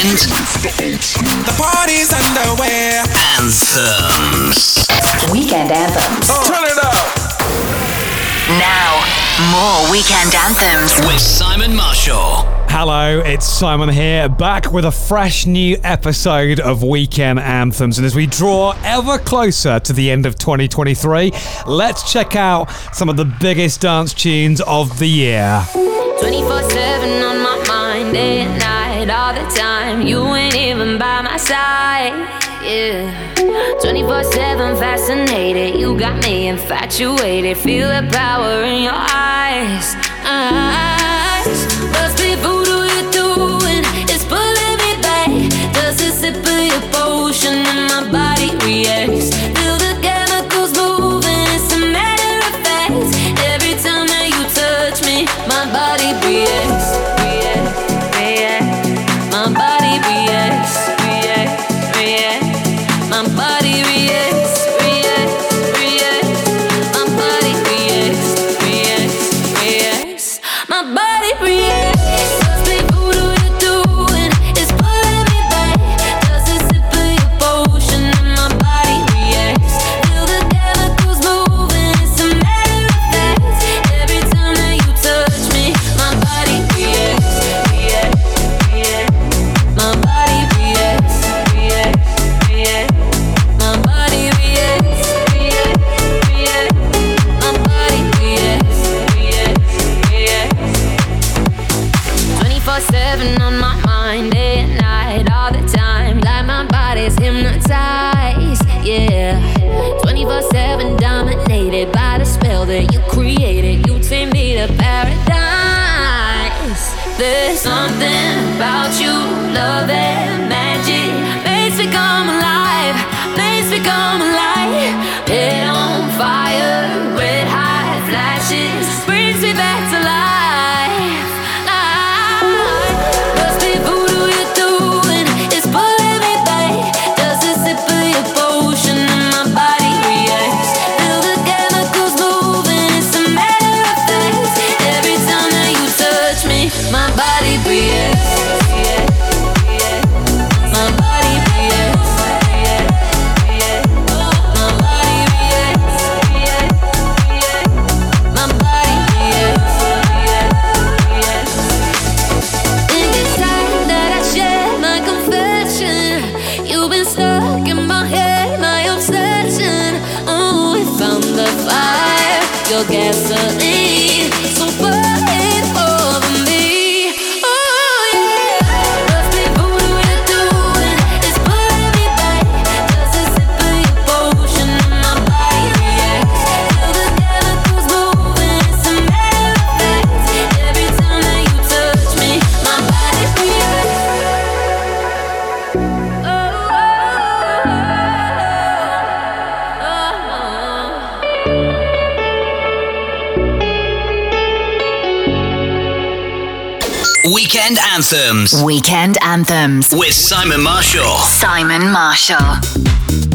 the party's underway. Anthems. Weekend anthems. Oh. Turn it up. Now. More weekend anthems with Simon Marshall. Hello, it's Simon here, back with a fresh new episode of Weekend Anthems. And as we draw ever closer to the end of 2023, let's check out some of the biggest dance tunes of the year. 24 7 on my mind, day and night, all the time you ain't even by my side. Yeah. 24 7 fascinated, you got me infatuated. Feel the power in your eyes. eyes. Must be voodoo you're doing, it's pulling me back. There's a sip of your potion, and my body reacts. Weekend Anthems. Weekend Anthems. With Simon Marshall. Simon Marshall.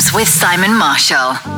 Anthems with Simon Marshall.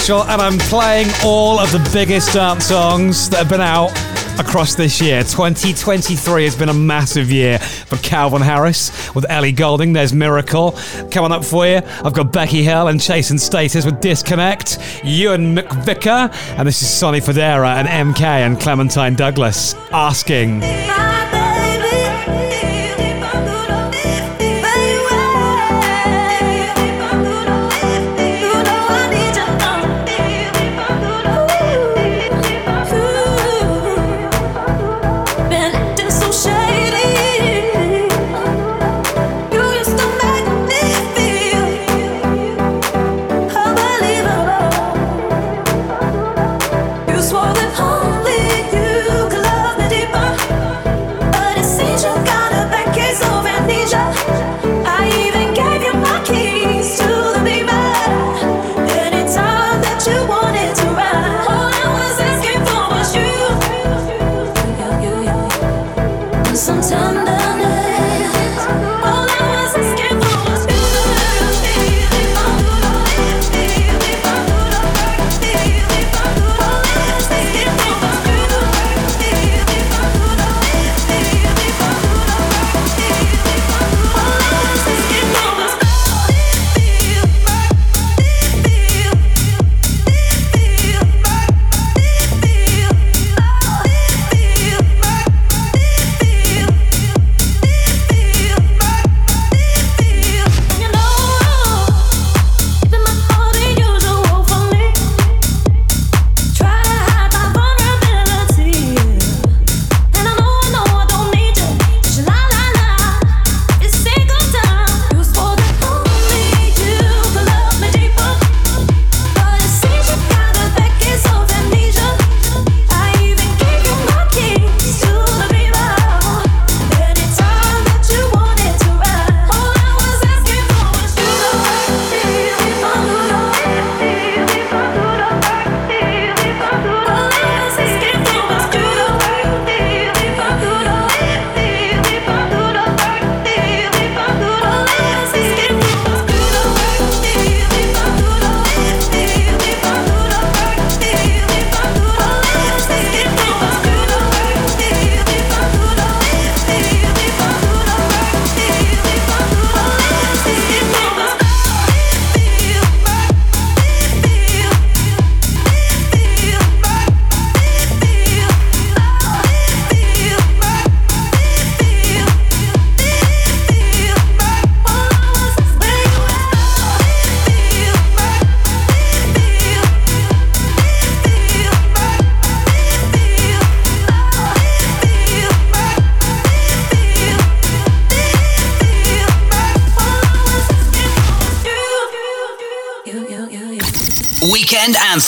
Marshall, and I'm playing all of the biggest dance songs that have been out across this year. 2023 has been a massive year for Calvin Harris with Ellie Goulding. There's Miracle. Coming up for you, I've got Becky Hill and Chase & Status with Disconnect, Ewan McVicar, and this is Sonny Fodera and MK and Clementine Douglas asking.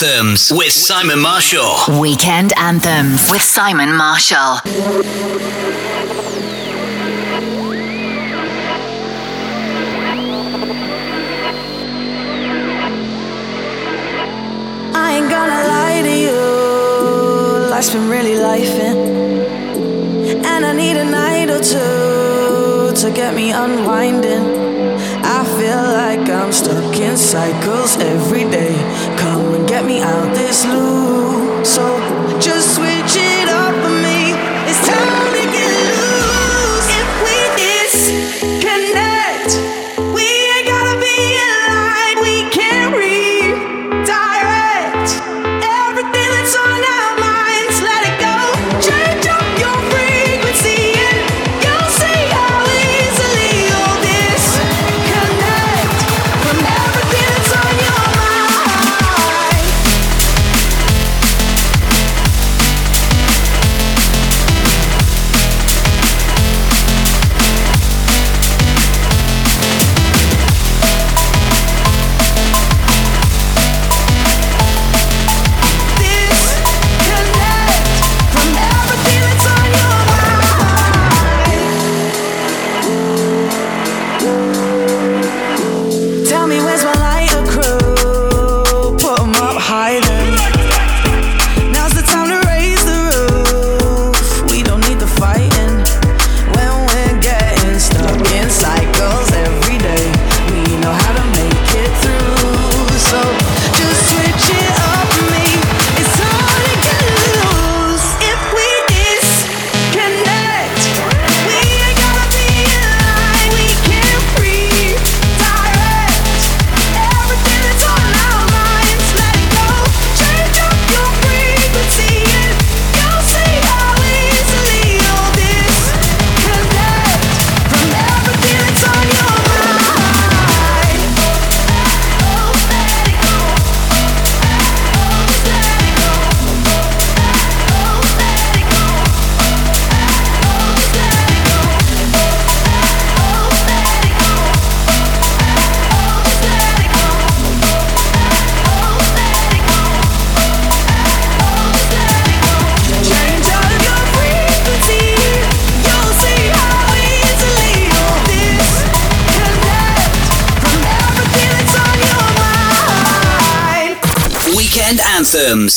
Anthems with Simon Marshall. Weekend Anthems with Simon Marshall. I ain't gonna lie to you. Life's been really lifing. And I need a night or two to get me unwinding. I feel like I'm stuck in cycles every day. Get me out this loop. So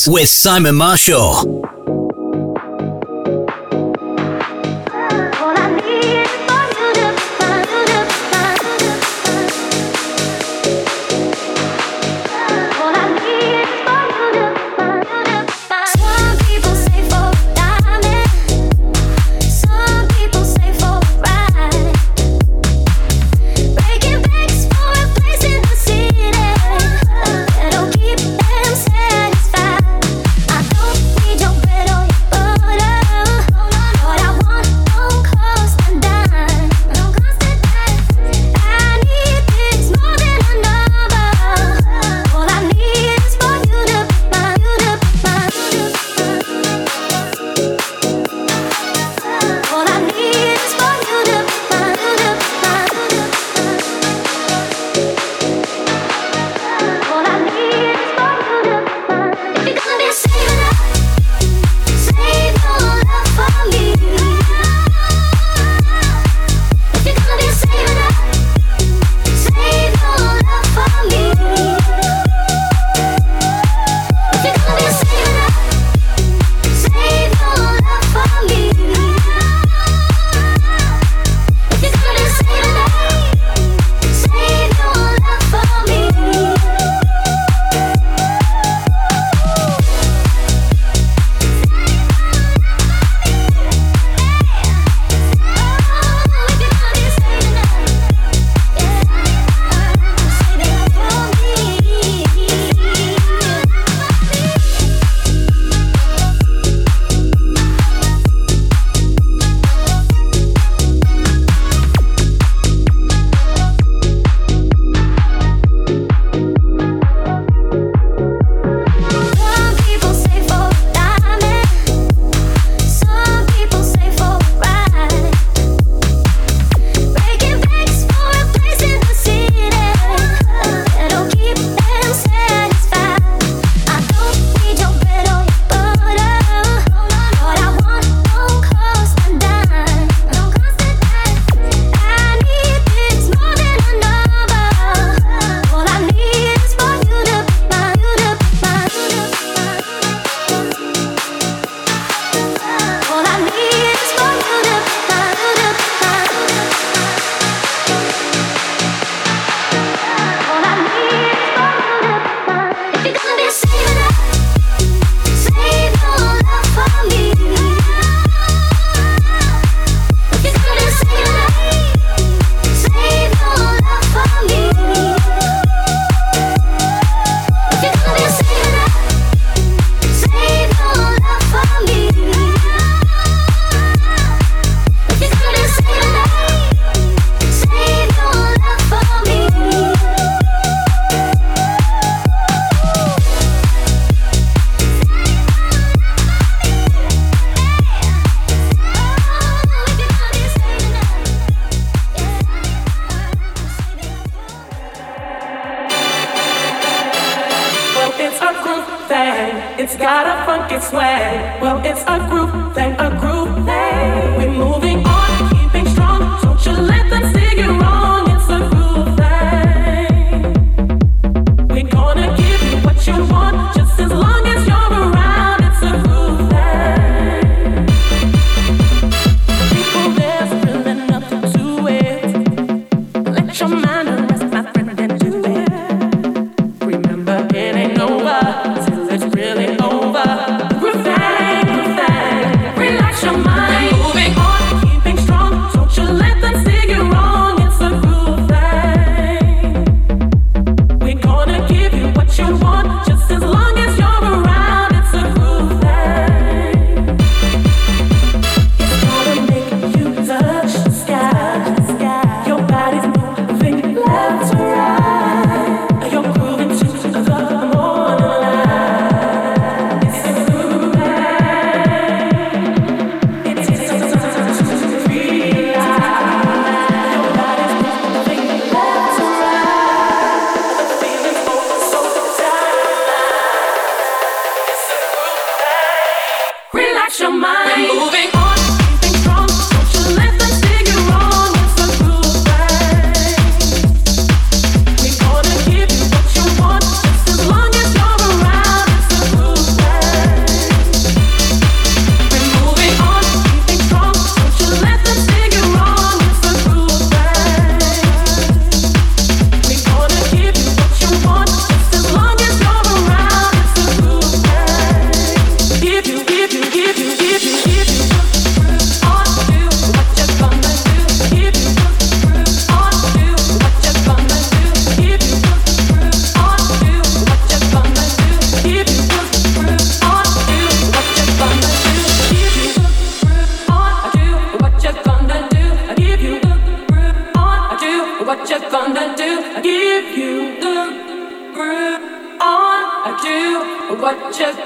with Simon Marshall.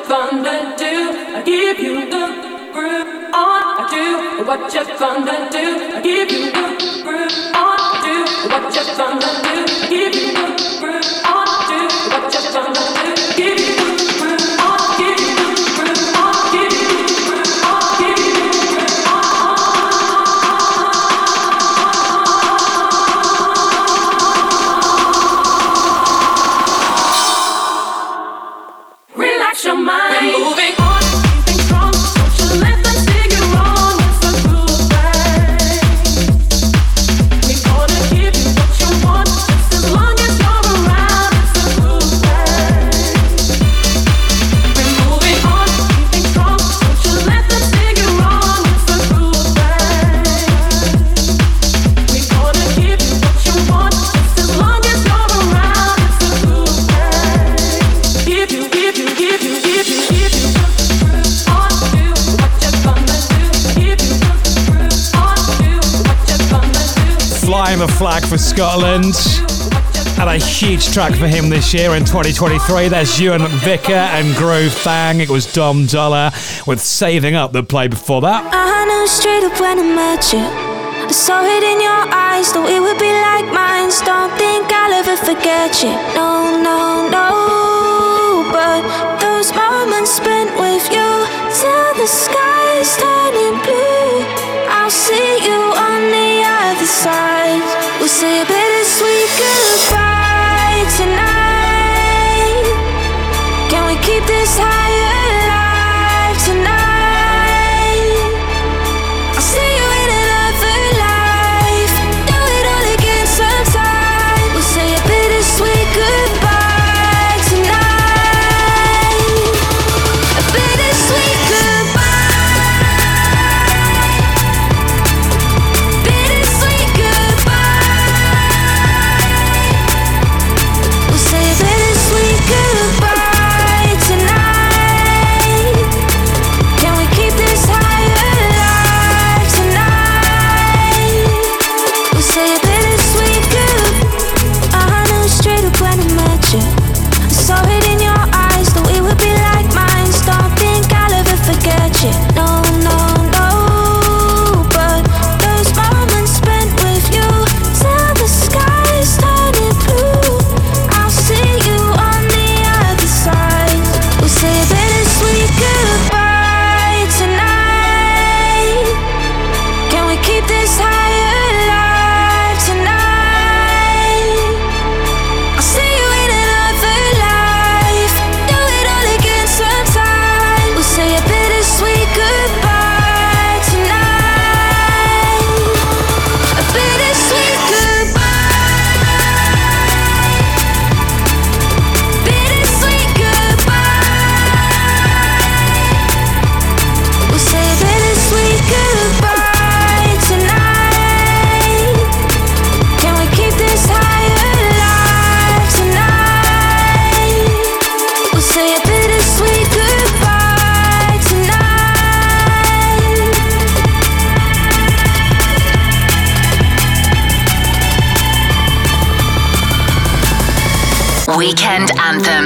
gonna do? I give you the groove on. I do what you gonna do? I give you the groove on. I do what you gonna do? I give you the groove on. I do what you gonna do? flag for Scotland. And a huge track for him this year in 2023. There's Ewan McVicar and Groove Thang. It was Dom Dolla with Saving Up the play before that. I knew straight up when I met you. I saw it in your eyes, though it would be like mine. Don't think I'll ever forget you. No, no, no. But those moments spent with you till the sky's turning blue. I'll see you on the other side say,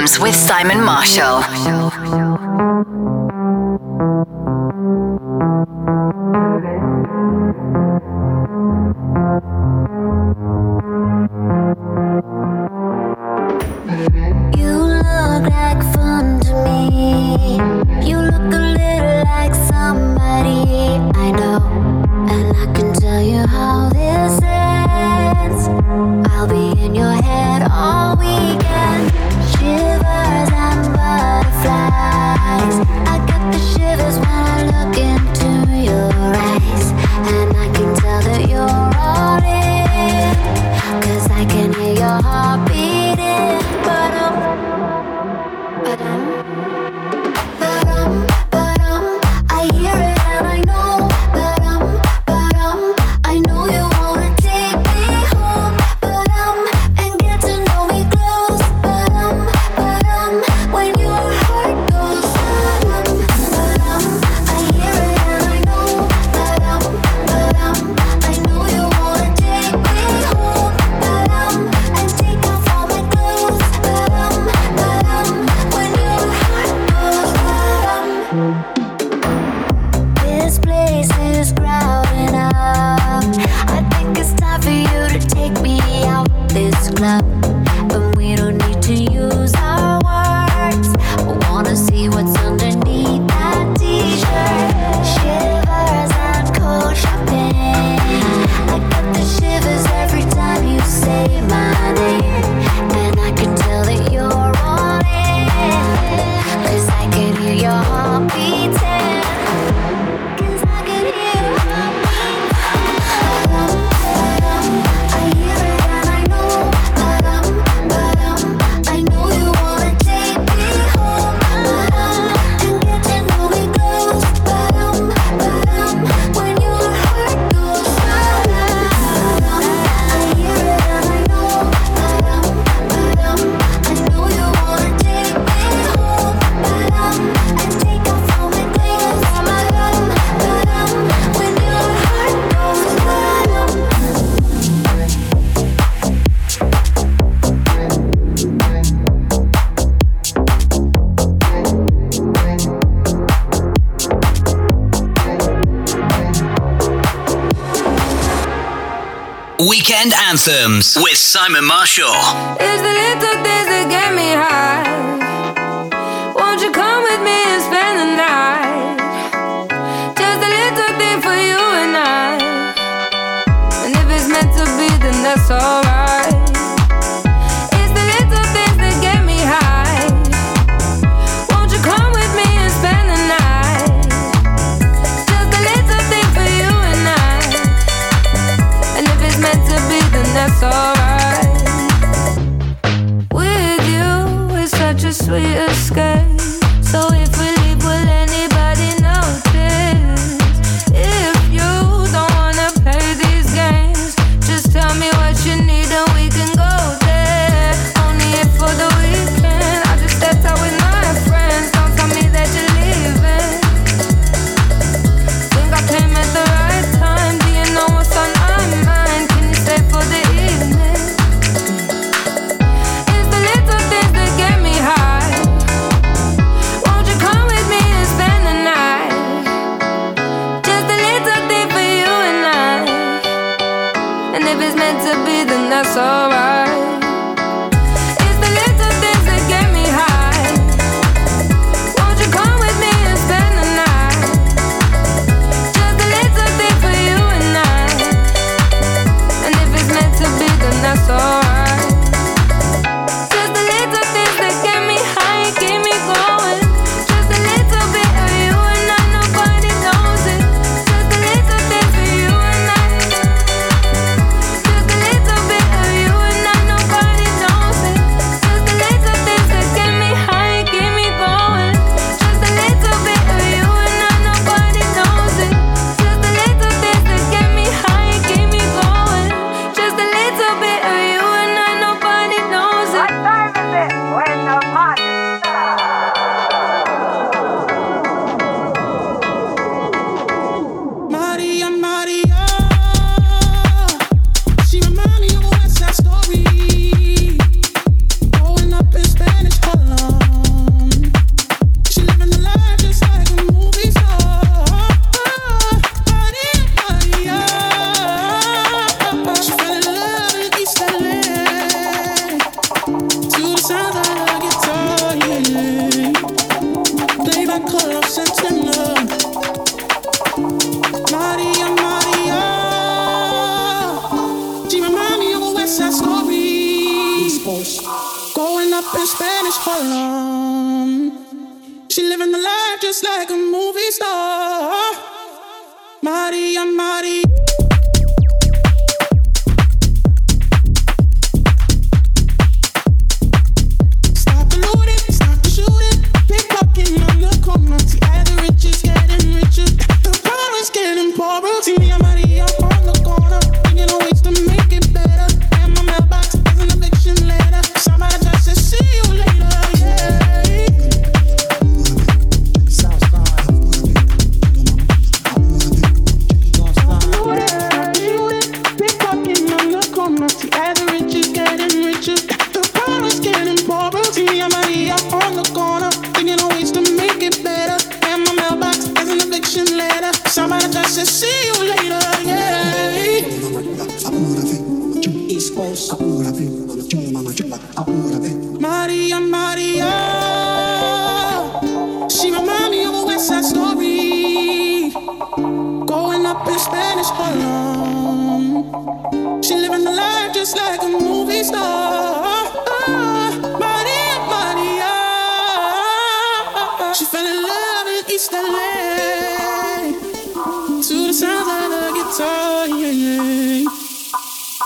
With Simon Marshall.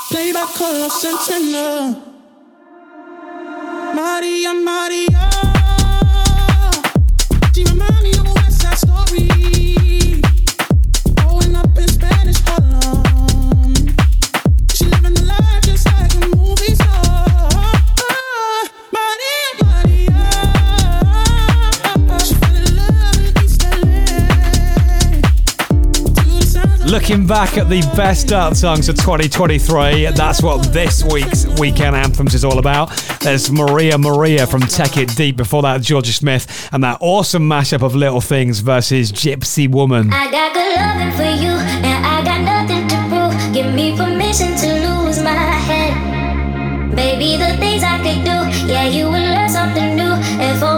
Played by Carlos Santana. Maria, Maria. looking back at the best dance songs of 2023. That's what this week's Weekend Anthems is all about. There's Maria Maria from Tech It Deep, before that, Jorja Smith, and that awesome mashup of Little Things versus Gypsy Woman. I got good loving for you, and I got nothing to prove. Give me permission to lose my head. Baby, the things I could do, yeah, you will learn something new if only.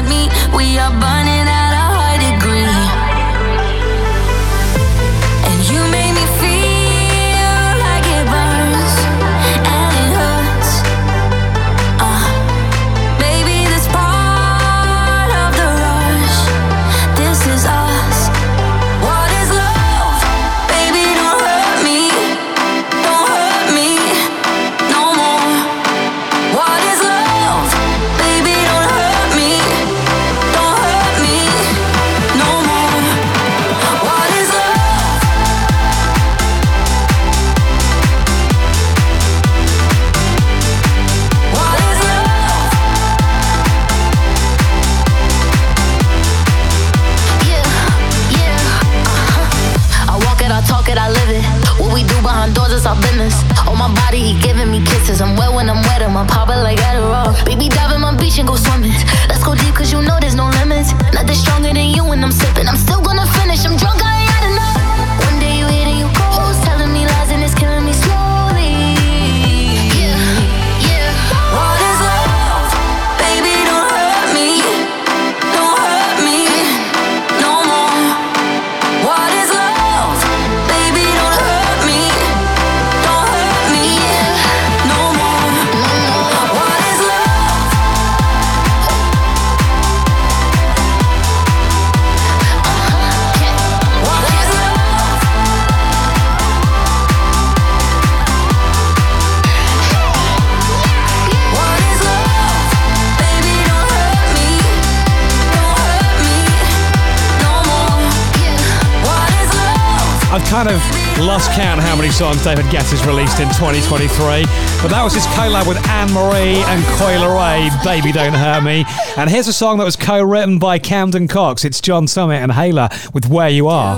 kind of lost count how many songs David Guetta has released in 2023, but that was his collab with Anne Marie and Coi Leray, Baby Don't Hurt Me. And here's a song that was co written by Camden Cox. It's John Summit and Hayla with Where You Are.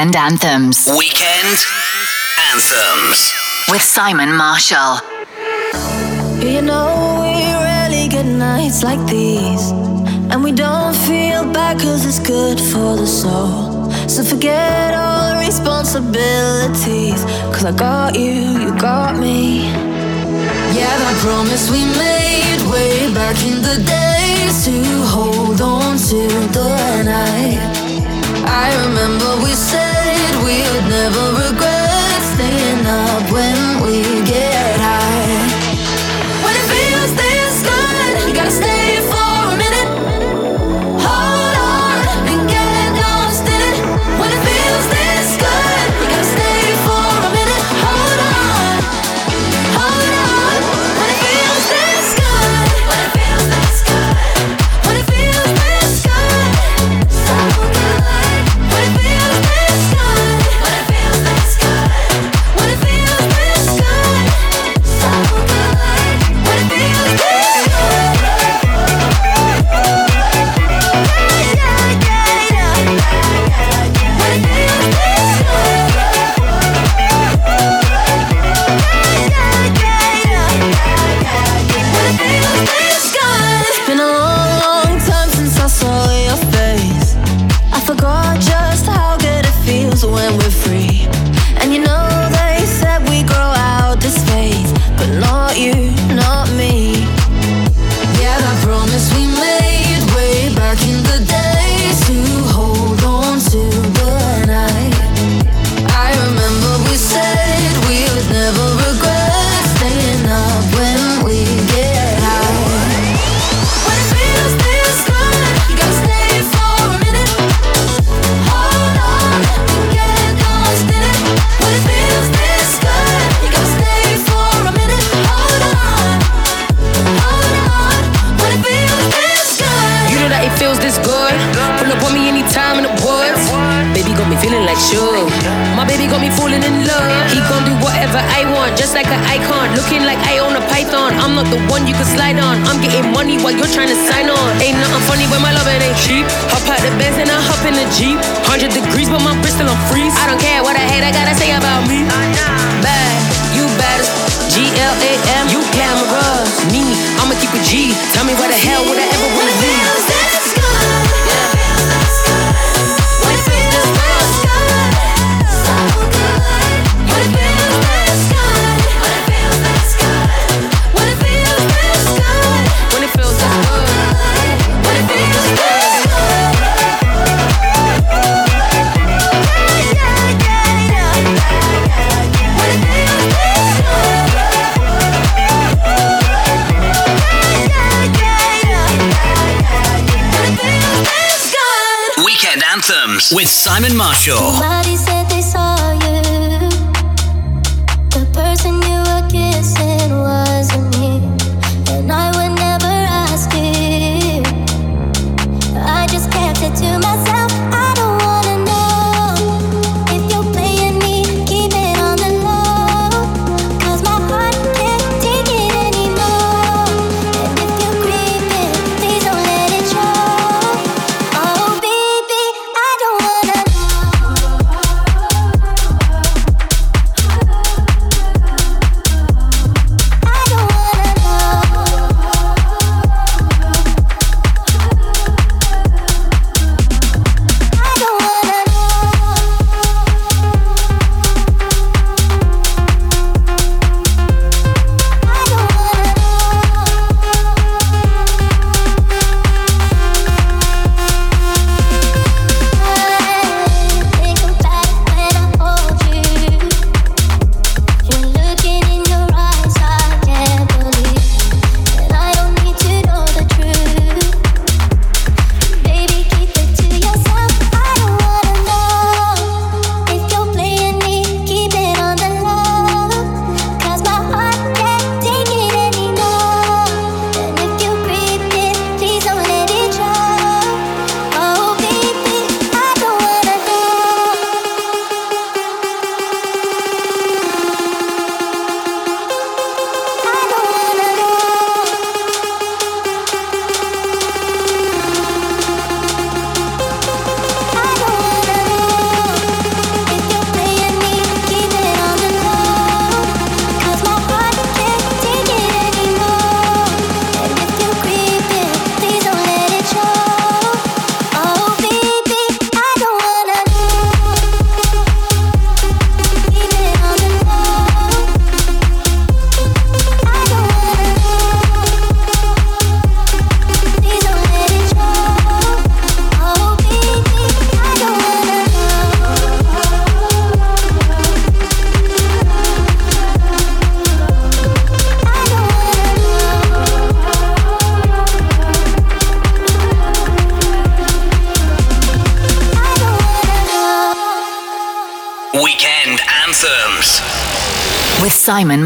Weekend Anthems. Weekend Anthems. With Simon Marshall. You know, we rarely get nights like these. And we don't feel bad because it's good for the soul. So forget all the responsibilities. Because I got you, you got me. Yeah, that promise we made way back in the days to hold on to the night. I remember we said we would never regret staying up when we get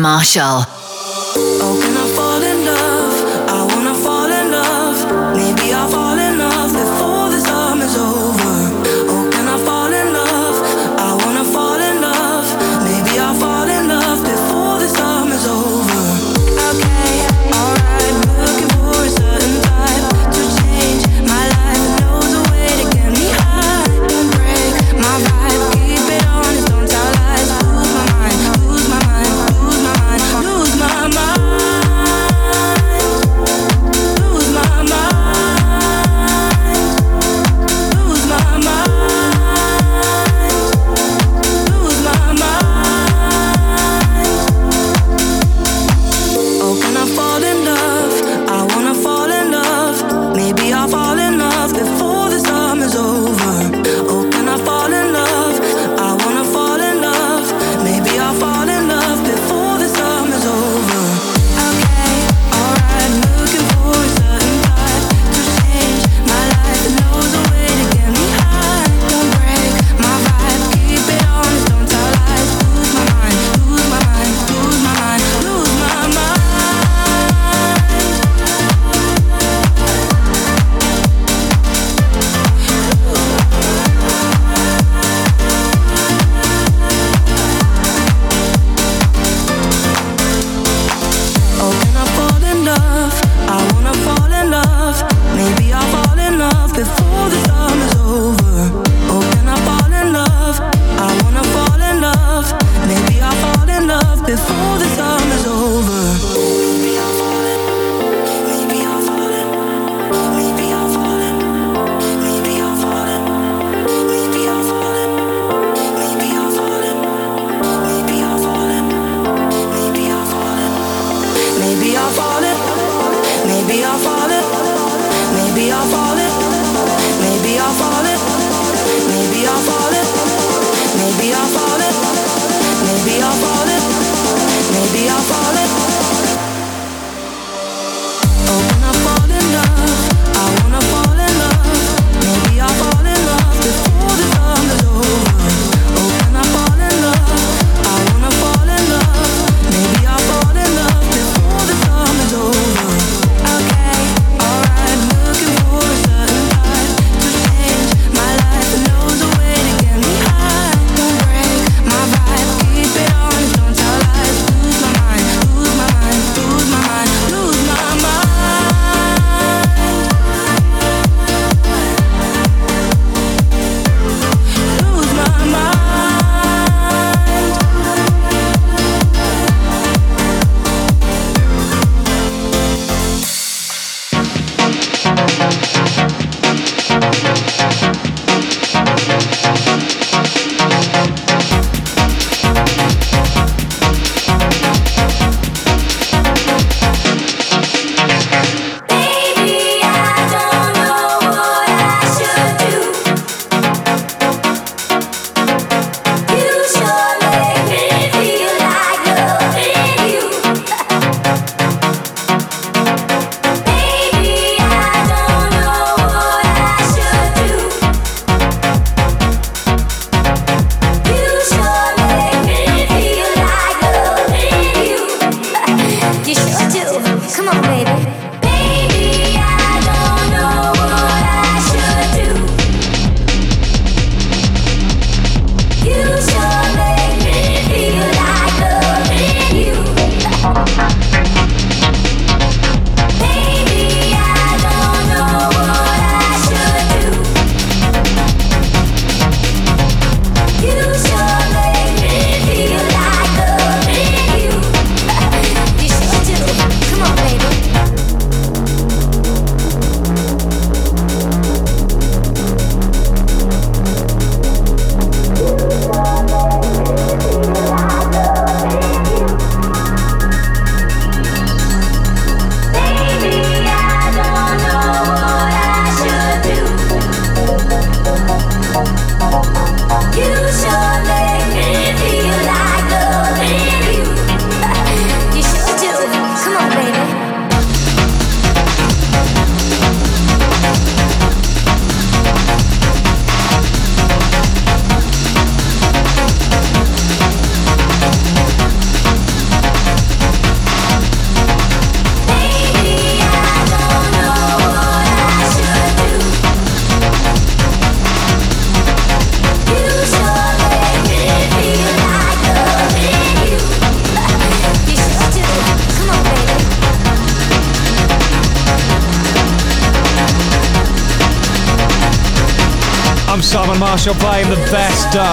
Marshall.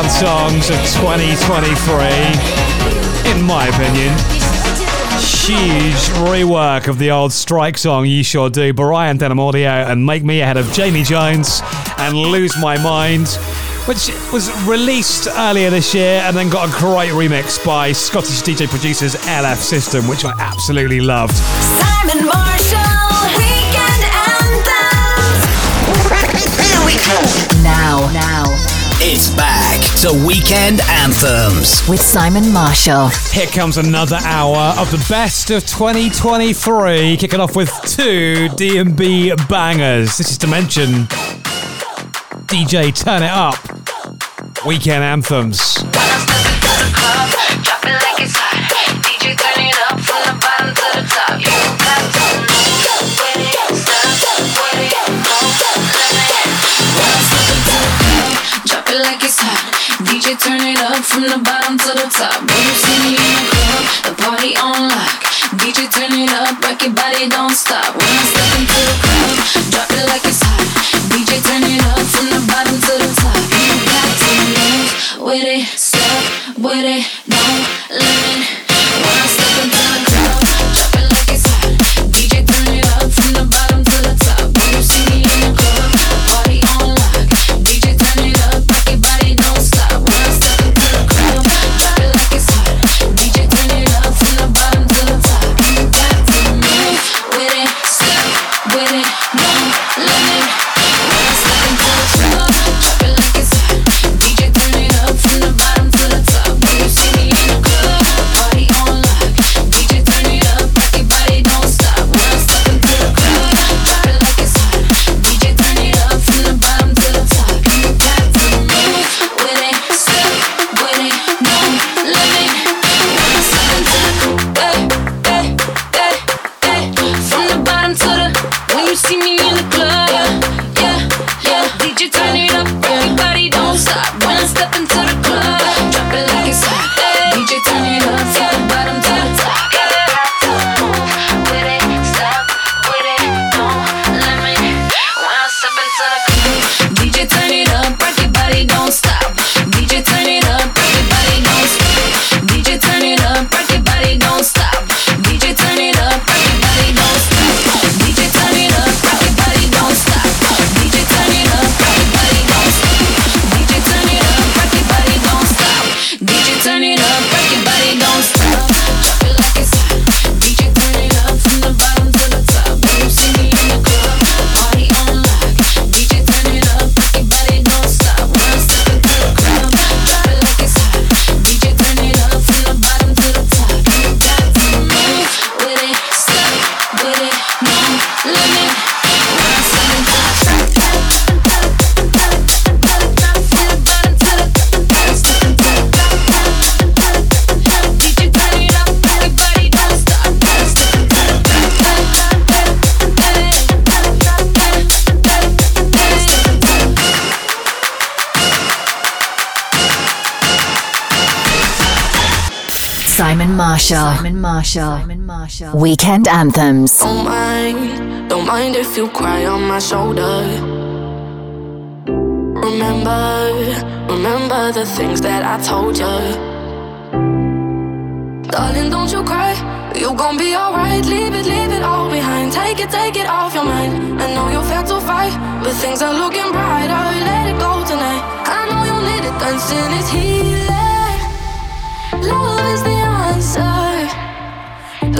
Best dance songs of 2023, in my opinion. Huge rework of the old strike song You Sure Do, Borai Denham Audio, and Make Me ahead of Jamie Jones and Lose My Mind, which was released earlier this year and then got a great remix by Scottish DJ producers LF System, which I absolutely loved. Simon Marshall, Weekend Anthems. Here we go. Now, now, It's back to Weekend Anthems. with Simon Marshall. Here comes another hour of the best of 2023, kicking off with two D&B bangers. This is Dimension DJ Turn It Up, Weekend Anthems. Turn it up from the bottom to the top. When you see me in the club, the party on lock. DJ turn it up, rock your body, don't stop. When I step into the club, drop it like it's hot. DJ turn it up from the bottom to the top. You got to move with it, step with it, don't limit. When I Marshall. Simon Marshall. Weekend anthems. Don't mind, don't mind if you cry on my shoulder. Remember, remember the things that I told you. Darling, don't you cry. You gon' be alright. Leave it, leave it all behind. Take it, take it off your mind. I know you felt to fight, but things are looking brighter. Let it go tonight. I know you need it. Dancing is healing. Love is the answer.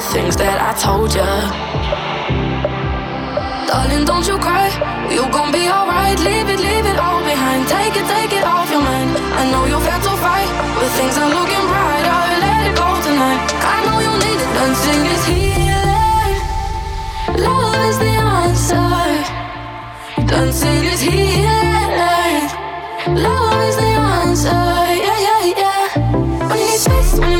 the things that I told you. Darling, don't you cry. You gon' be alright. Leave it, leave it all behind. Take it, take it off your mind. I know you've had to fight, but things are looking brighter. Let it go tonight. I know you need it. Dancing is healing. Love is the answer. Dancing is healing. Love is the answer. Yeah, yeah, yeah. When you need space, when you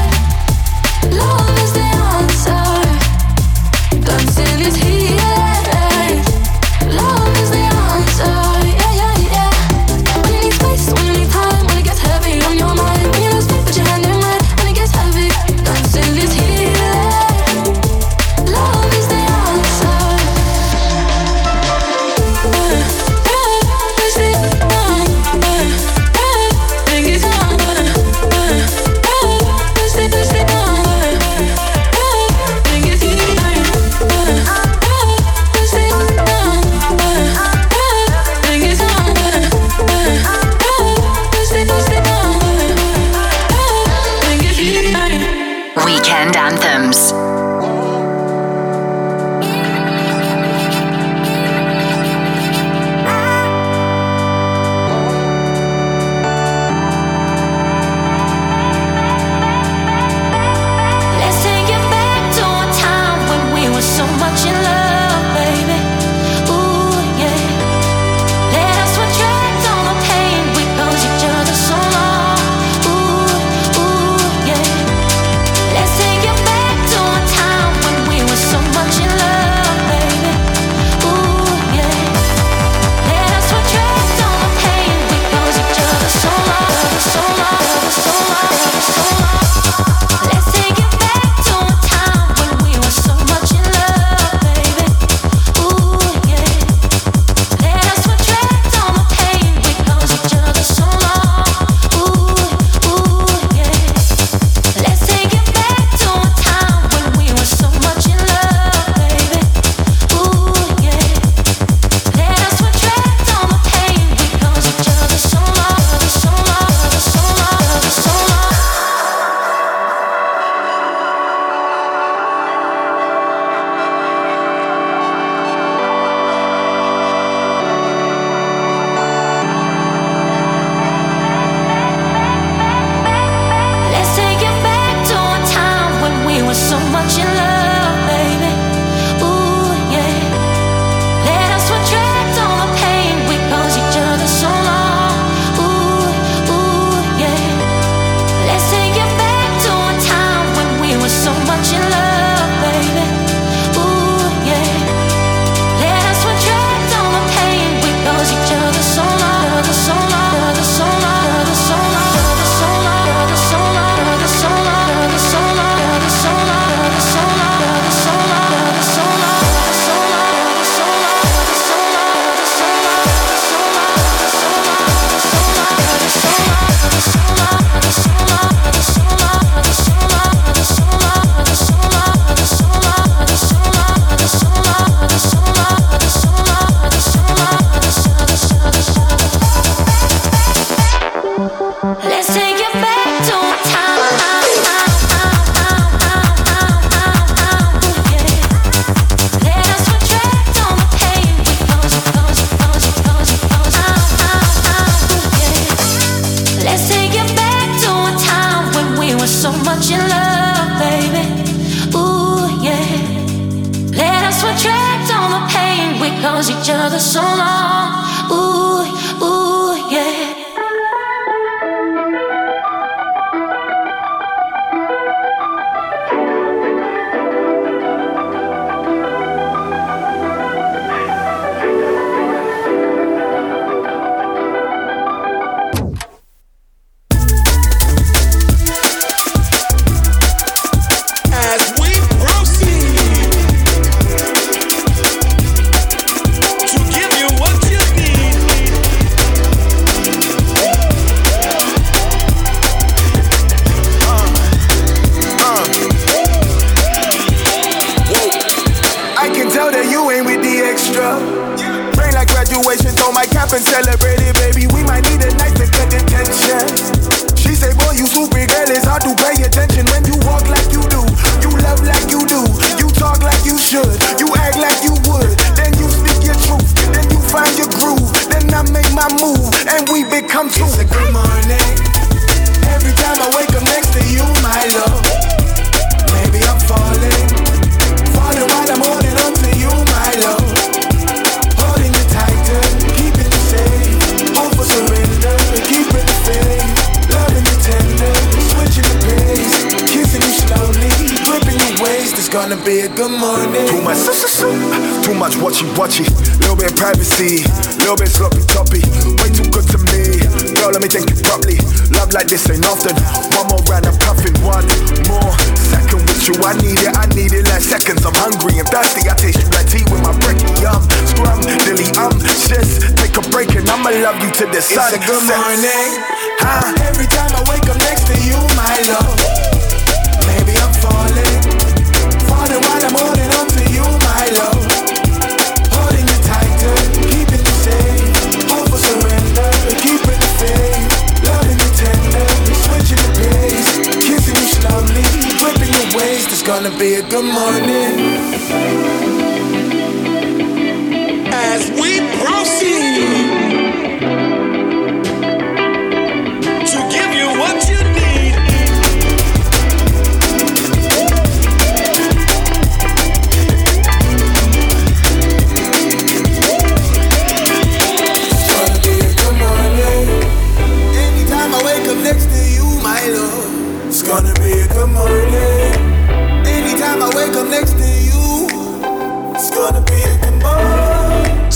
thirsty. I taste you like tea with my brekkie. Um, scrum, dilly, um, sis. Take a break and I'ma love you to the It's a good morning. Huh? Every time I wake up next to you, my love. Gonna be a good morning. As we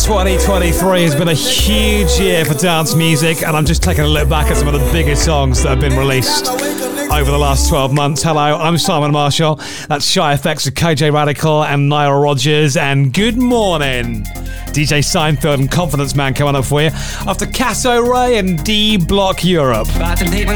2023 has been a huge year for dance music, and I'm just taking a look back at some of the biggest songs that have been released over the last 12 months. Hello, I'm Simon Marshall. That's Shy FX with Kojey Radical and Nile Rodgers, and good morning. DJ Seinfeld and Confidence Man coming up for you after Cassö Raye and D Block Europe. About to take my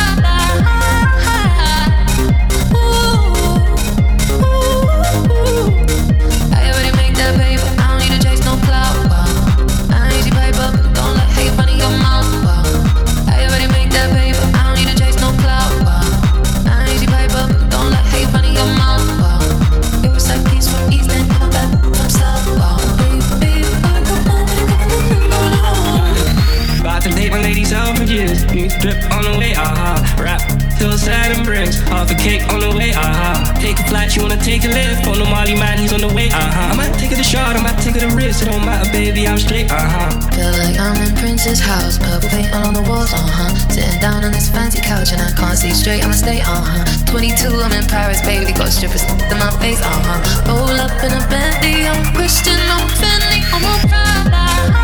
Years. New strip on the way, aha. Rap, hillside and bricks. Half a cake on the way, aha. Take a flight, you wanna take a lift. On the Molly man, he's on the way, uh-huh. I might take it a shot, I might take it a risk. It don't matter, baby, I'm straight, uh-huh. Feel like I'm in Prince's house, purple paint all on the walls, uh huh. Sitting down on this fancy couch and I can't see straight, I'ma stay, uh huh. 22, I'm in Paris, baby, got strippers in my face, uh huh. Roll up in a Bentley, I'm Christian, I'm Fendi, I'm a Prada.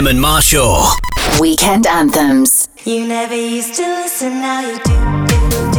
Simon Marshall. Weekend Anthems. You never used to listen, now you do. do.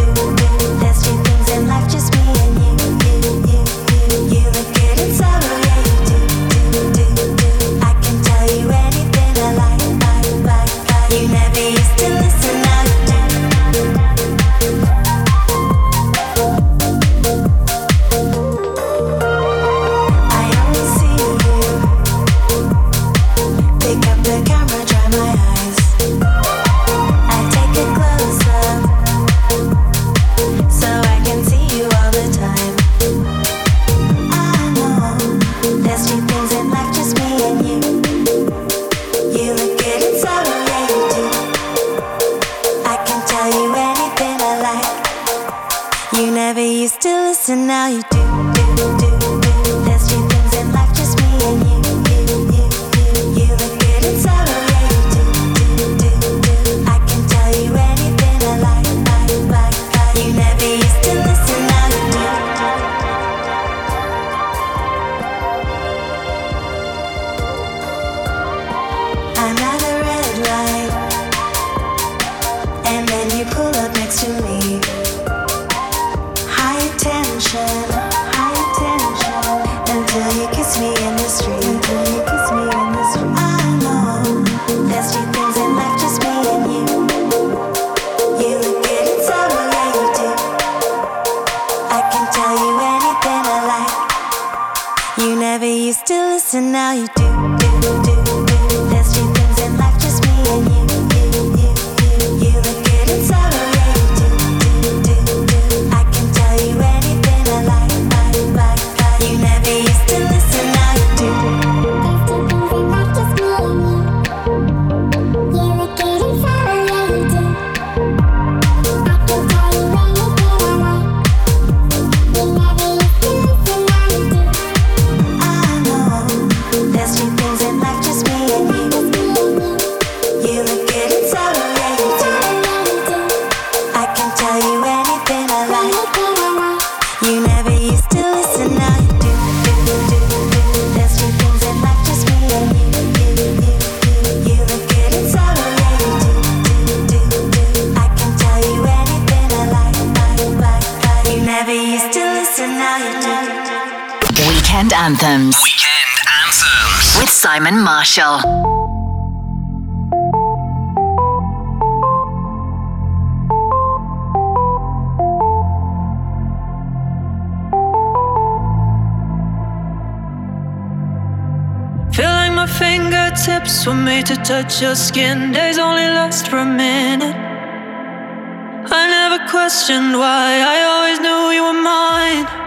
touch your skin, days only last for a minute. I never questioned why, I always knew you were mine.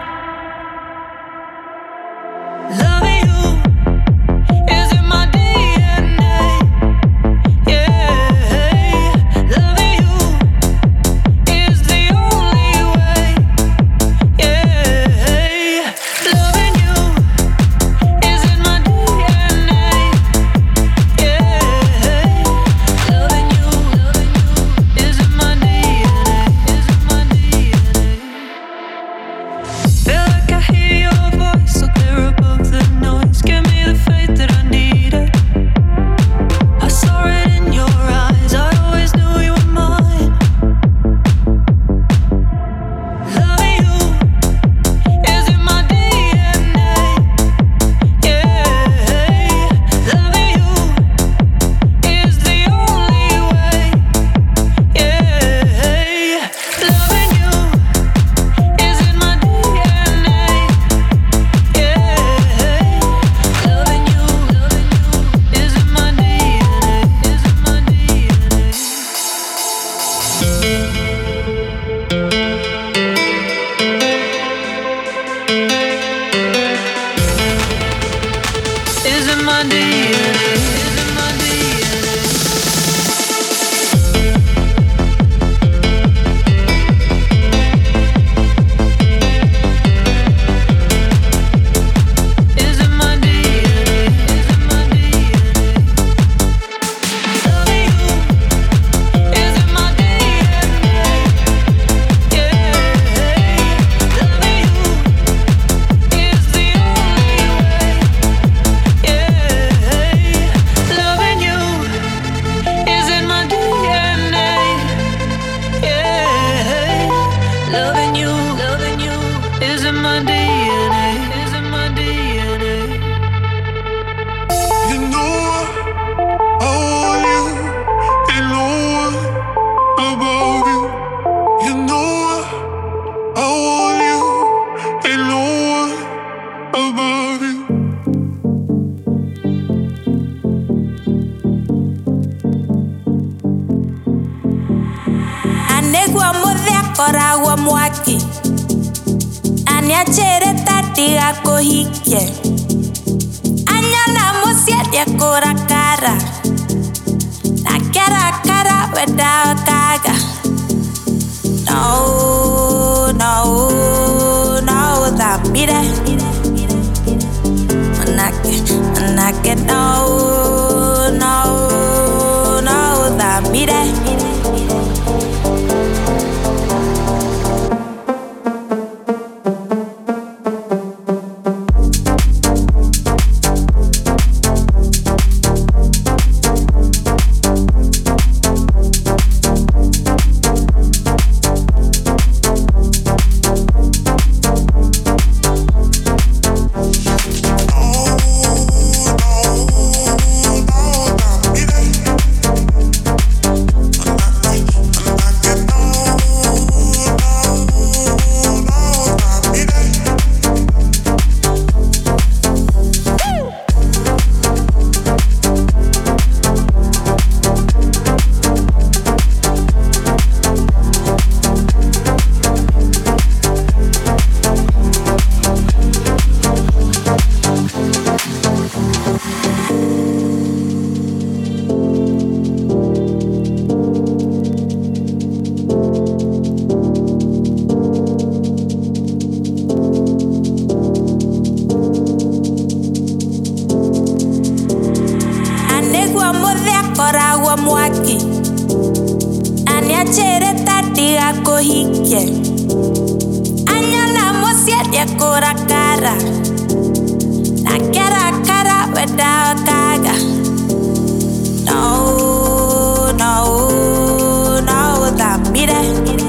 Ndigakũhikie anyona mũciĩ ndĩkũrakara na ngĩrakara we ndaokaga no no no thamire manake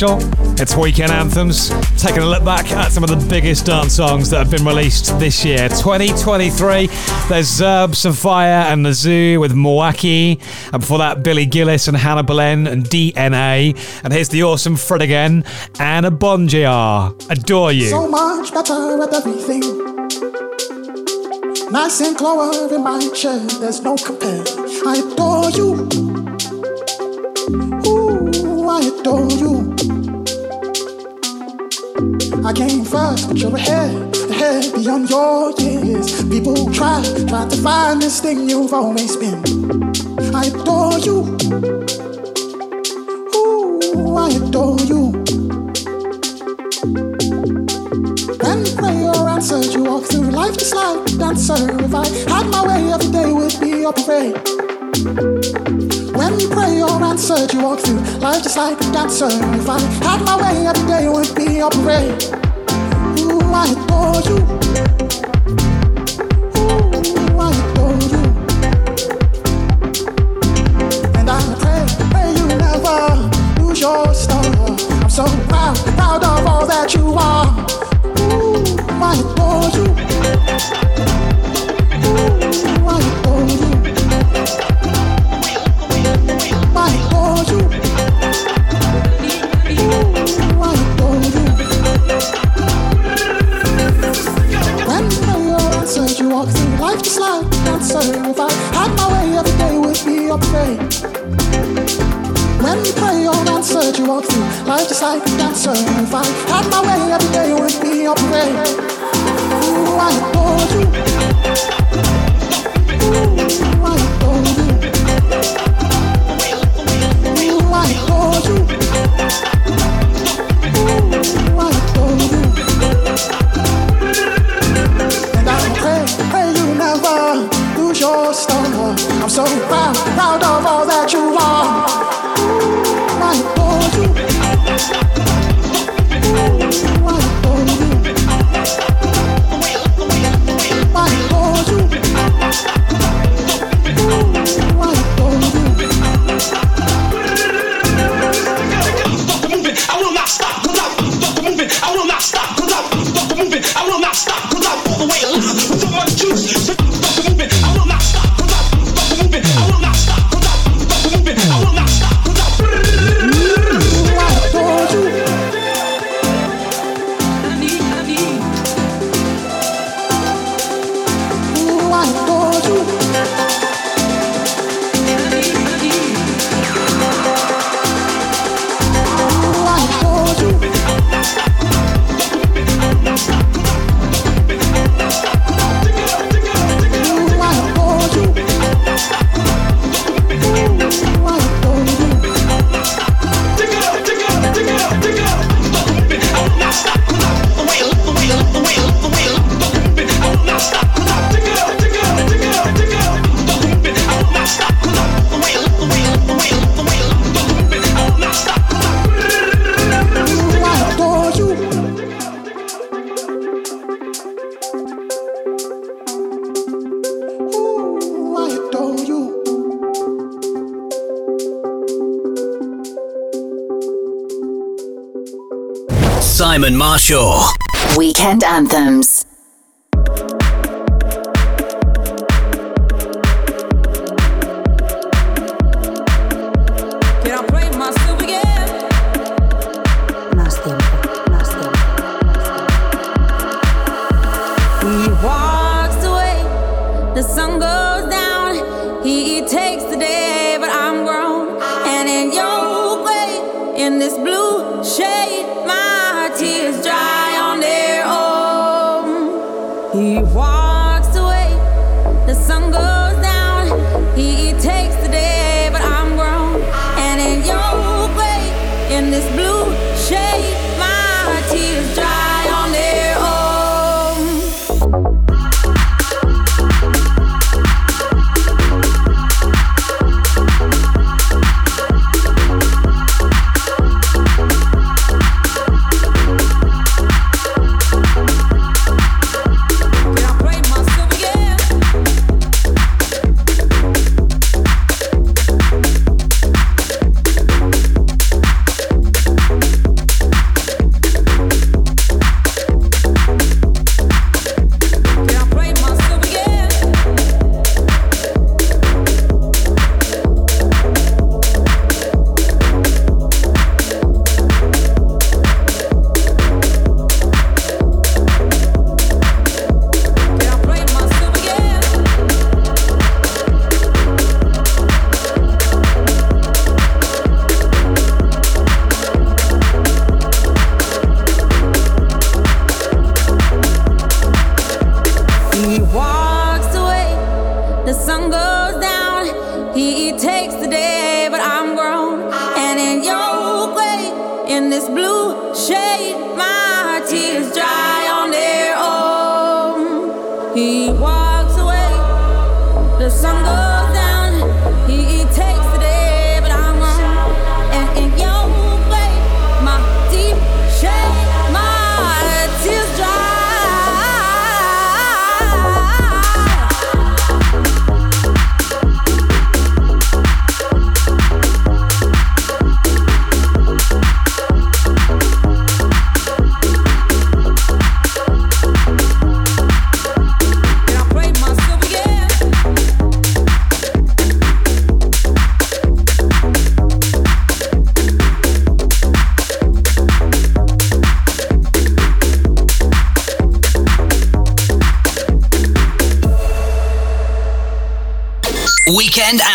Marshall. It's Weekend Anthems, taking a look back at some of the biggest dance songs that have been released this year. 2023, there's Zerb, Sofiya, and the Zoo with Mwaki. And before that, Billy Gillies and Hannah Boleyn and DNA. And here's the awesome Fred again, and Obongjayar. Adore you. So much better at everything. Nice and clover in my chair, there's no compare. I adore you. You're ahead, ahead beyond your years. People try, try to find this thing you've always been. I adore you. Ooh, I adore you. When prayer answered, you walk through life just like a dancer. If I had my way, every day would be a parade. When prayer answered, you walk through life just like a dancer. If I had my way, every day would be a parade. Ooh, I adore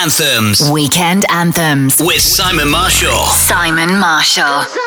Anthems. Weekend Anthems. With Simon Marshall. Simon Marshall.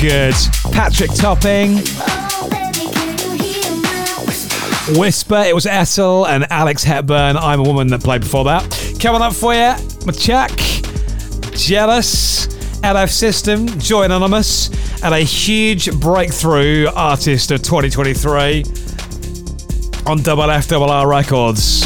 good. Patrick Topping. Whisper, it was ESSEL and Alex Hepburn. I'm a woman that played before that. Coming up for you, Mochakk, Jealous, LF System, Joy Anonymous, and a huge breakthrough artist of 2023 on Double F Double R Records.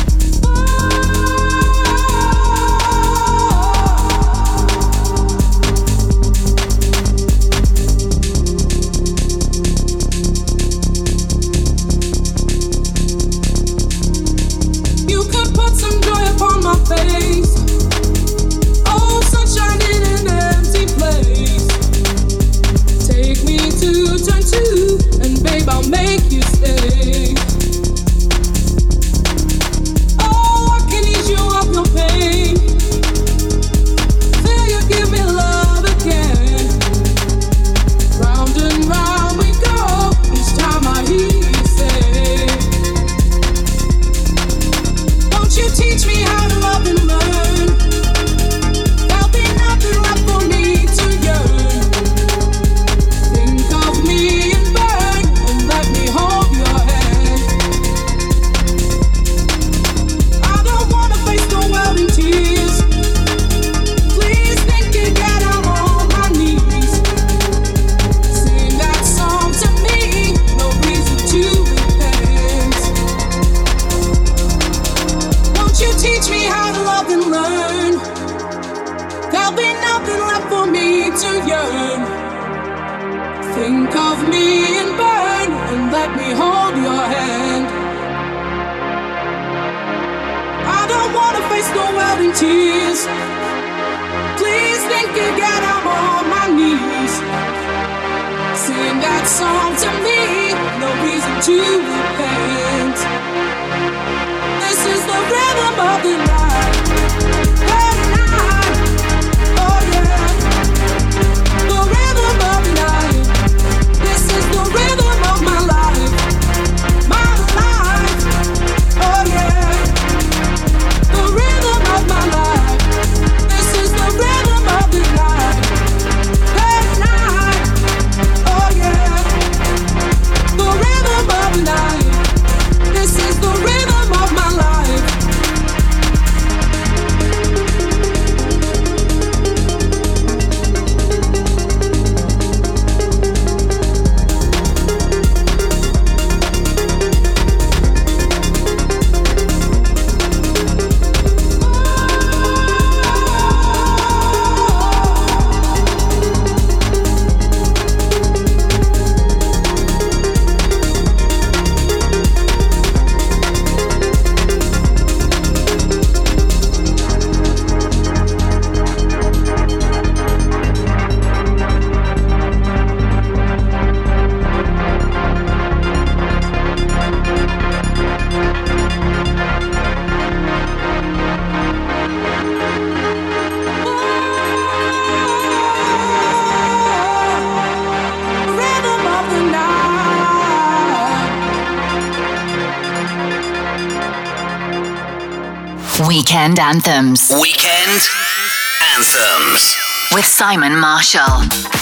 Weekend Anthems. Weekend Anthems. With Simon Marshall.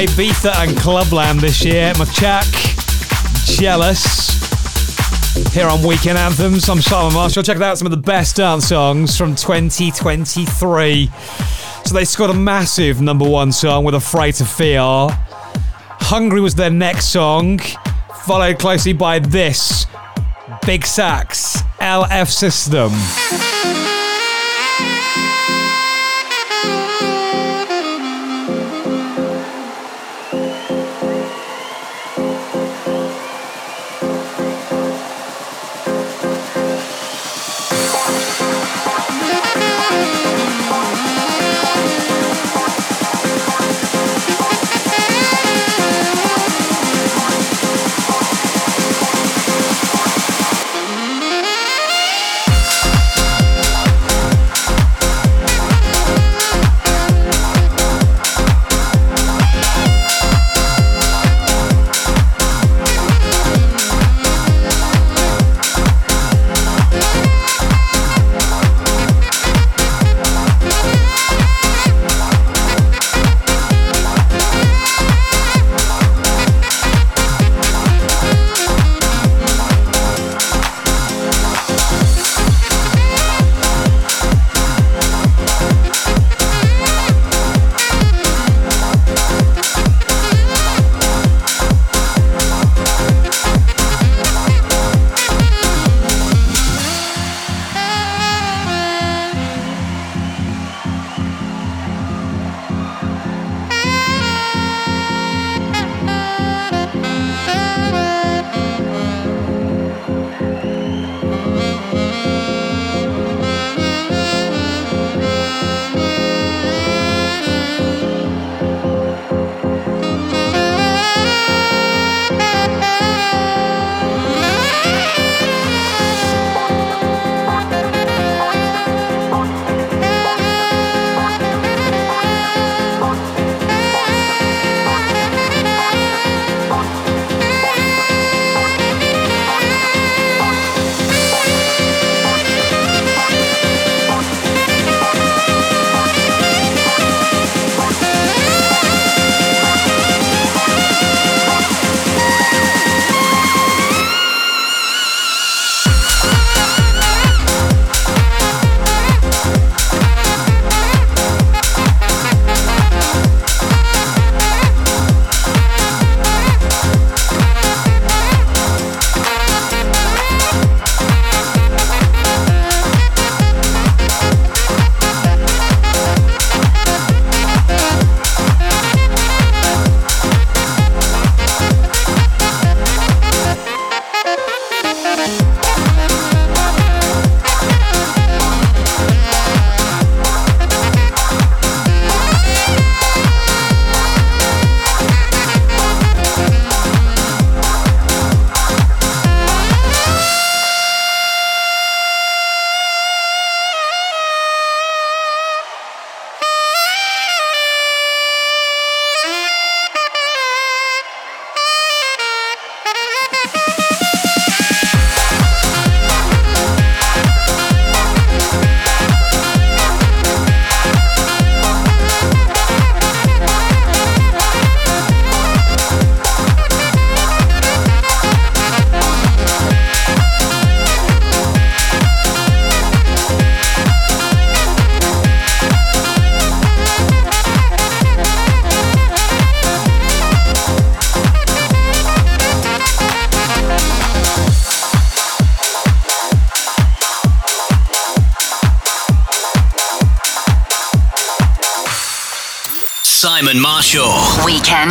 Ibiza and Clubland this year. Mochakk, Jealous. Here on Weekend Anthems, I'm Simon Marshall. Check out some of the best dance songs from 2023. So they scored a massive number one song with Afraid To Feel. Hungry was their next song, followed closely by this Big Sax LF System.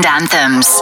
Anthems.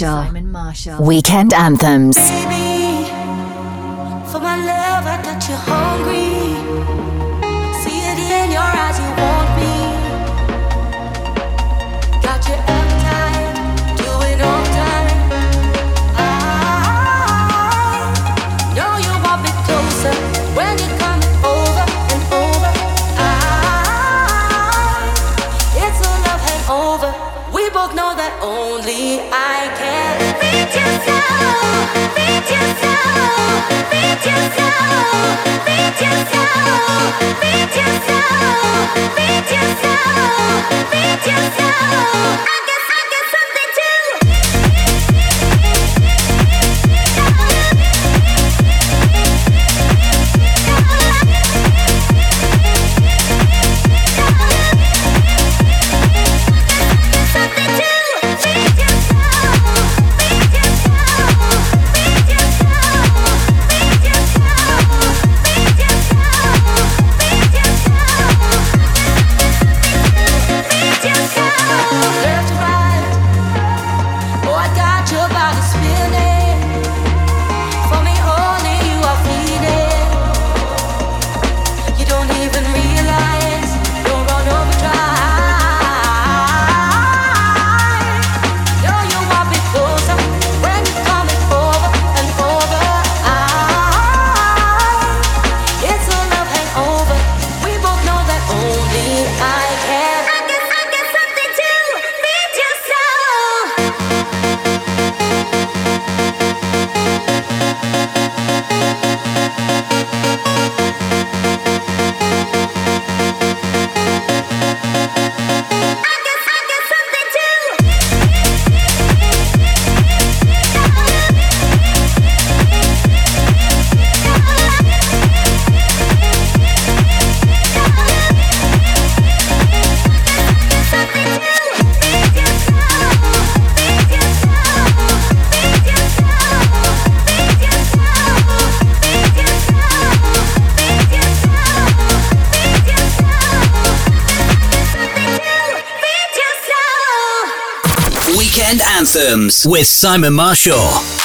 Marshall. Simon Marshall. Weekend terms with Simon Marshall.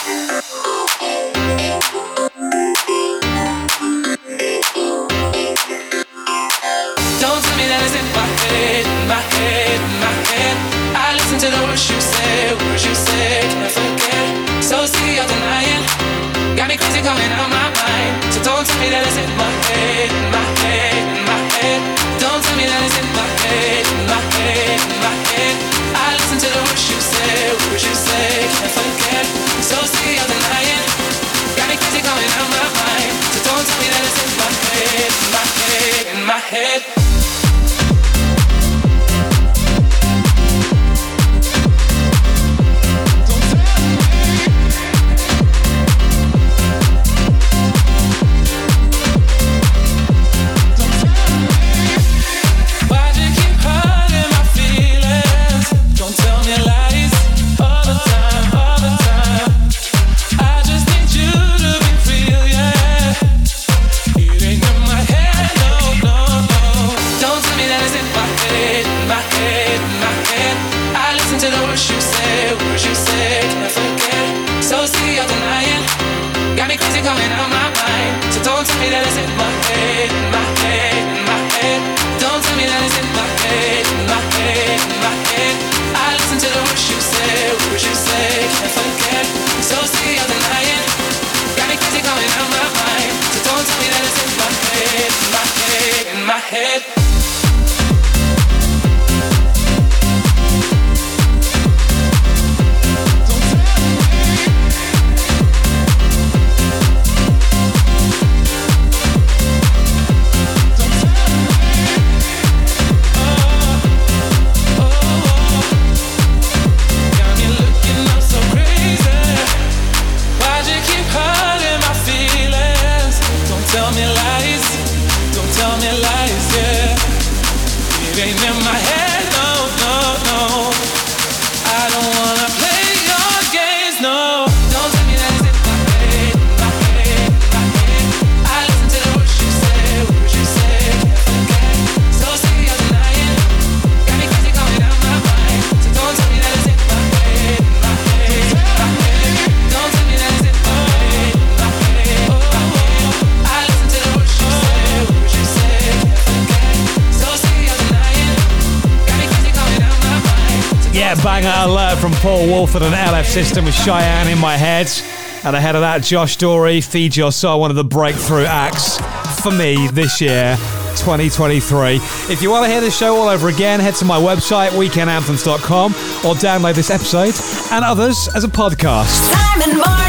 system with Cheyenne in my head. And ahead of that, Josh Dory, Feed Your Soul, one of the breakthrough acts for me this year. 2023. If you want to hear this show all over again, head to my website, weekendanthems.com, or download this episode and others as a podcast.